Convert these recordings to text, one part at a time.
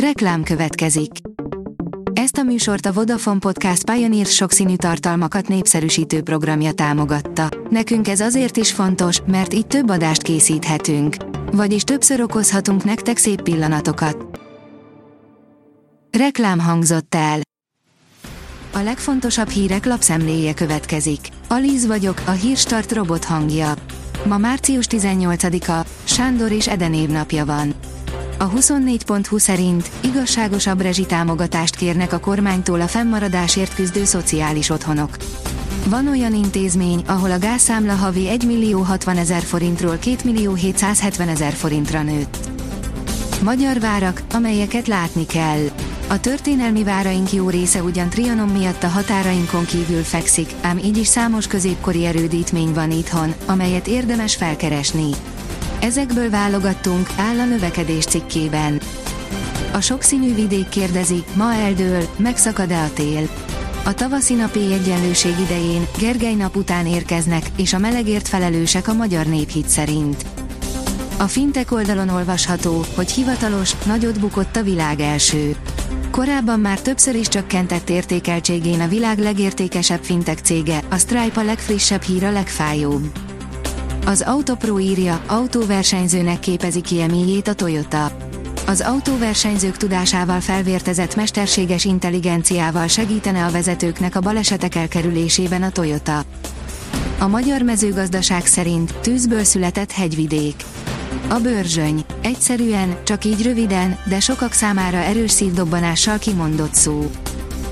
Reklám következik. Ezt a műsort a Vodafone Podcast Pioneer sokszínű tartalmakat népszerűsítő programja támogatta. Nekünk ez azért is fontos, mert így több adást készíthetünk. Vagyis többször okozhatunk nektek szép pillanatokat. Reklám hangzott el. A legfontosabb hírek lapszemléje következik. Alíz vagyok, a hírstart robot hangja. Ma március 18-a, Sándor és Eden évnapja van. A 24.20 szerint igazságosabb rezsitámogatást kérnek a kormánytól a fennmaradásért küzdő szociális otthonok. Van olyan intézmény, ahol a gázszámla havi 1 millió 60 ezer forintról 2 millió 770 ezer forintra nőtt. Magyar várak, amelyeket látni kell. A történelmi váraink jó része ugyan Trianon miatt a határainkon kívül fekszik, ám így is számos középkori erődítmény van itthon, amelyet érdemes felkeresni. Ezekből válogattunk, áll a növekedés cikkében. A sokszínű vidék kérdezi, ma eldől, megszakad-e a tél? A tavaszi napi egyenlőség idején, Gergely nap után érkeznek, és a melegért felelősek a magyar néphit szerint. A fintek oldalon olvasható, hogy hivatalos, nagyot bukott a világ első. Korábban már többször is csökkentett értékeltségén a világ legértékesebb fintek cége, a Stripe a legfrissebb hír a legfájóbb. Az Autopro írja, autóversenyzőnek képezi ki emiljét a Toyota. Az autóversenyzők tudásával felvértezett mesterséges intelligenciával segítene a vezetőknek a balesetek elkerülésében a Toyota. A magyar mezőgazdaság szerint tűzből született hegyvidék. A bőrzsöny. Egyszerűen, csak így röviden, de sokak számára erős szívdobbanással kimondott szó.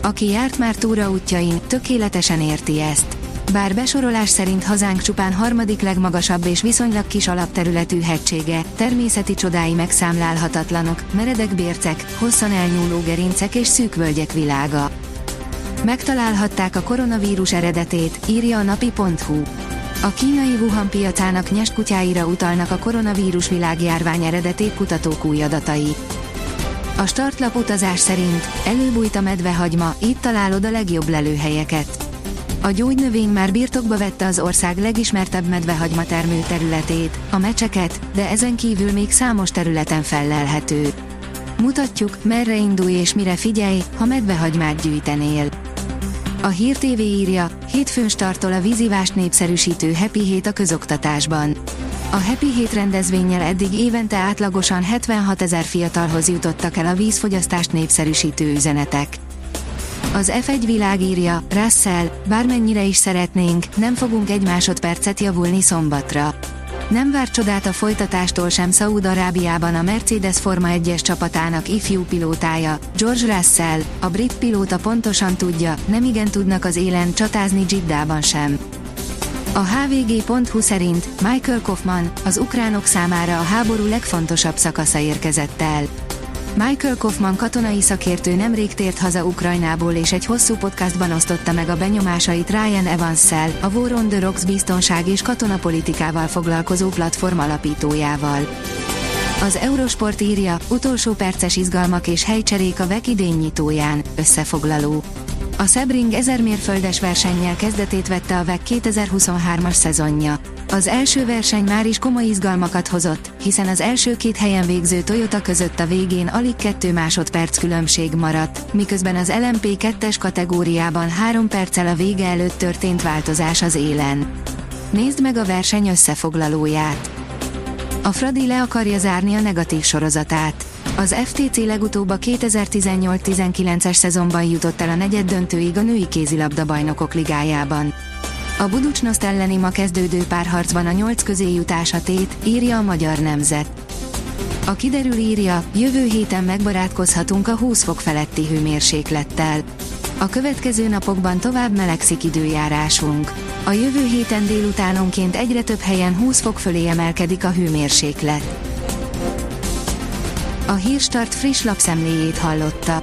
Aki járt már túraútjain, tökéletesen érti ezt. Bár besorolás szerint hazánk csupán harmadik legmagasabb és viszonylag kis alapterületű hegysége, természeti csodái megszámlálhatatlanok, meredek bércek, hosszan elnyúló gerincek és szűk völgyek világa. Megtalálhatták a koronavírus eredetét, írja a napi.hu. A kínai Wuhan piacának kutyáira utalnak a koronavírus világjárvány eredetét kutatók új adatai. A startlap utazás szerint előbújt a medvehagyma, itt találod a legjobb lelőhelyeket. A gyógynövény már birtokba vette az ország legismertebb medvehagyma termő területét, a mecseket, de ezen kívül még számos területen fellelhető. Mutatjuk, merre indulj és mire figyelj, ha medvehagymát gyűjtenél. A Hír TV írja, hétfőn startol a vízivást népszerűsítő Happy Hét a közoktatásban. A Happy Hét rendezvényel eddig évente átlagosan 76 ezer fiatalhoz jutottak el a vízfogyasztást népszerűsítő üzenetek. Az F1 világírja, Russell, bármennyire is szeretnénk, nem fogunk egy másodpercet javulni szombatra. Nem vár csodát a folytatástól sem Szaúd-Arábiában a Mercedes Forma 1-es csapatának ifjú pilótája, George Russell, a brit pilóta pontosan tudja, nem igen tudnak az élen csatázni Jiddában sem. A hvg.hu szerint Michael Kaufman, az ukránok számára a háború legfontosabb szakasza érkezett el. Michael Kaufman katonai szakértő nemrég tért haza Ukrajnából és egy hosszú podcastban osztotta meg a benyomásait Ryan Evans-szel, a War on the Rocks biztonság és katonapolitikával foglalkozó platform alapítójával. Az Eurosport írja, utolsó perces izgalmak és helycserék a VEK idény nyitóján, összefoglaló. A Sebring 1000 mérföldes versennyel kezdetét vette a VEK 2023-as szezonja. Az első verseny már is komoly izgalmakat hozott, hiszen az első két helyen végző Toyota között a végén alig 2 másodperc különbség maradt, miközben az LMP 2-es kategóriában 3 perccel a vége előtt történt változás az élen. Nézd meg a verseny összefoglalóját. A Fradi le akarja zárni a negatív sorozatát. Az FTC legutóbb a 2018-19-es szezonban jutott el a negyed döntőig a női kézilabda bajnokok ligájában. A Buducsnoszt elleni ma kezdődő párharcban a nyolc közé jutás a tét, írja a Magyar Nemzet. A kiderül írja, jövő héten megbarátkozhatunk a 20 fok feletti hőmérséklettel. A következő napokban tovább melegszik időjárásunk. A jövő héten délutánonként egyre több helyen 20 fok fölé emelkedik a hőmérséklet. A Hírstart friss lapszemléjét hallotta.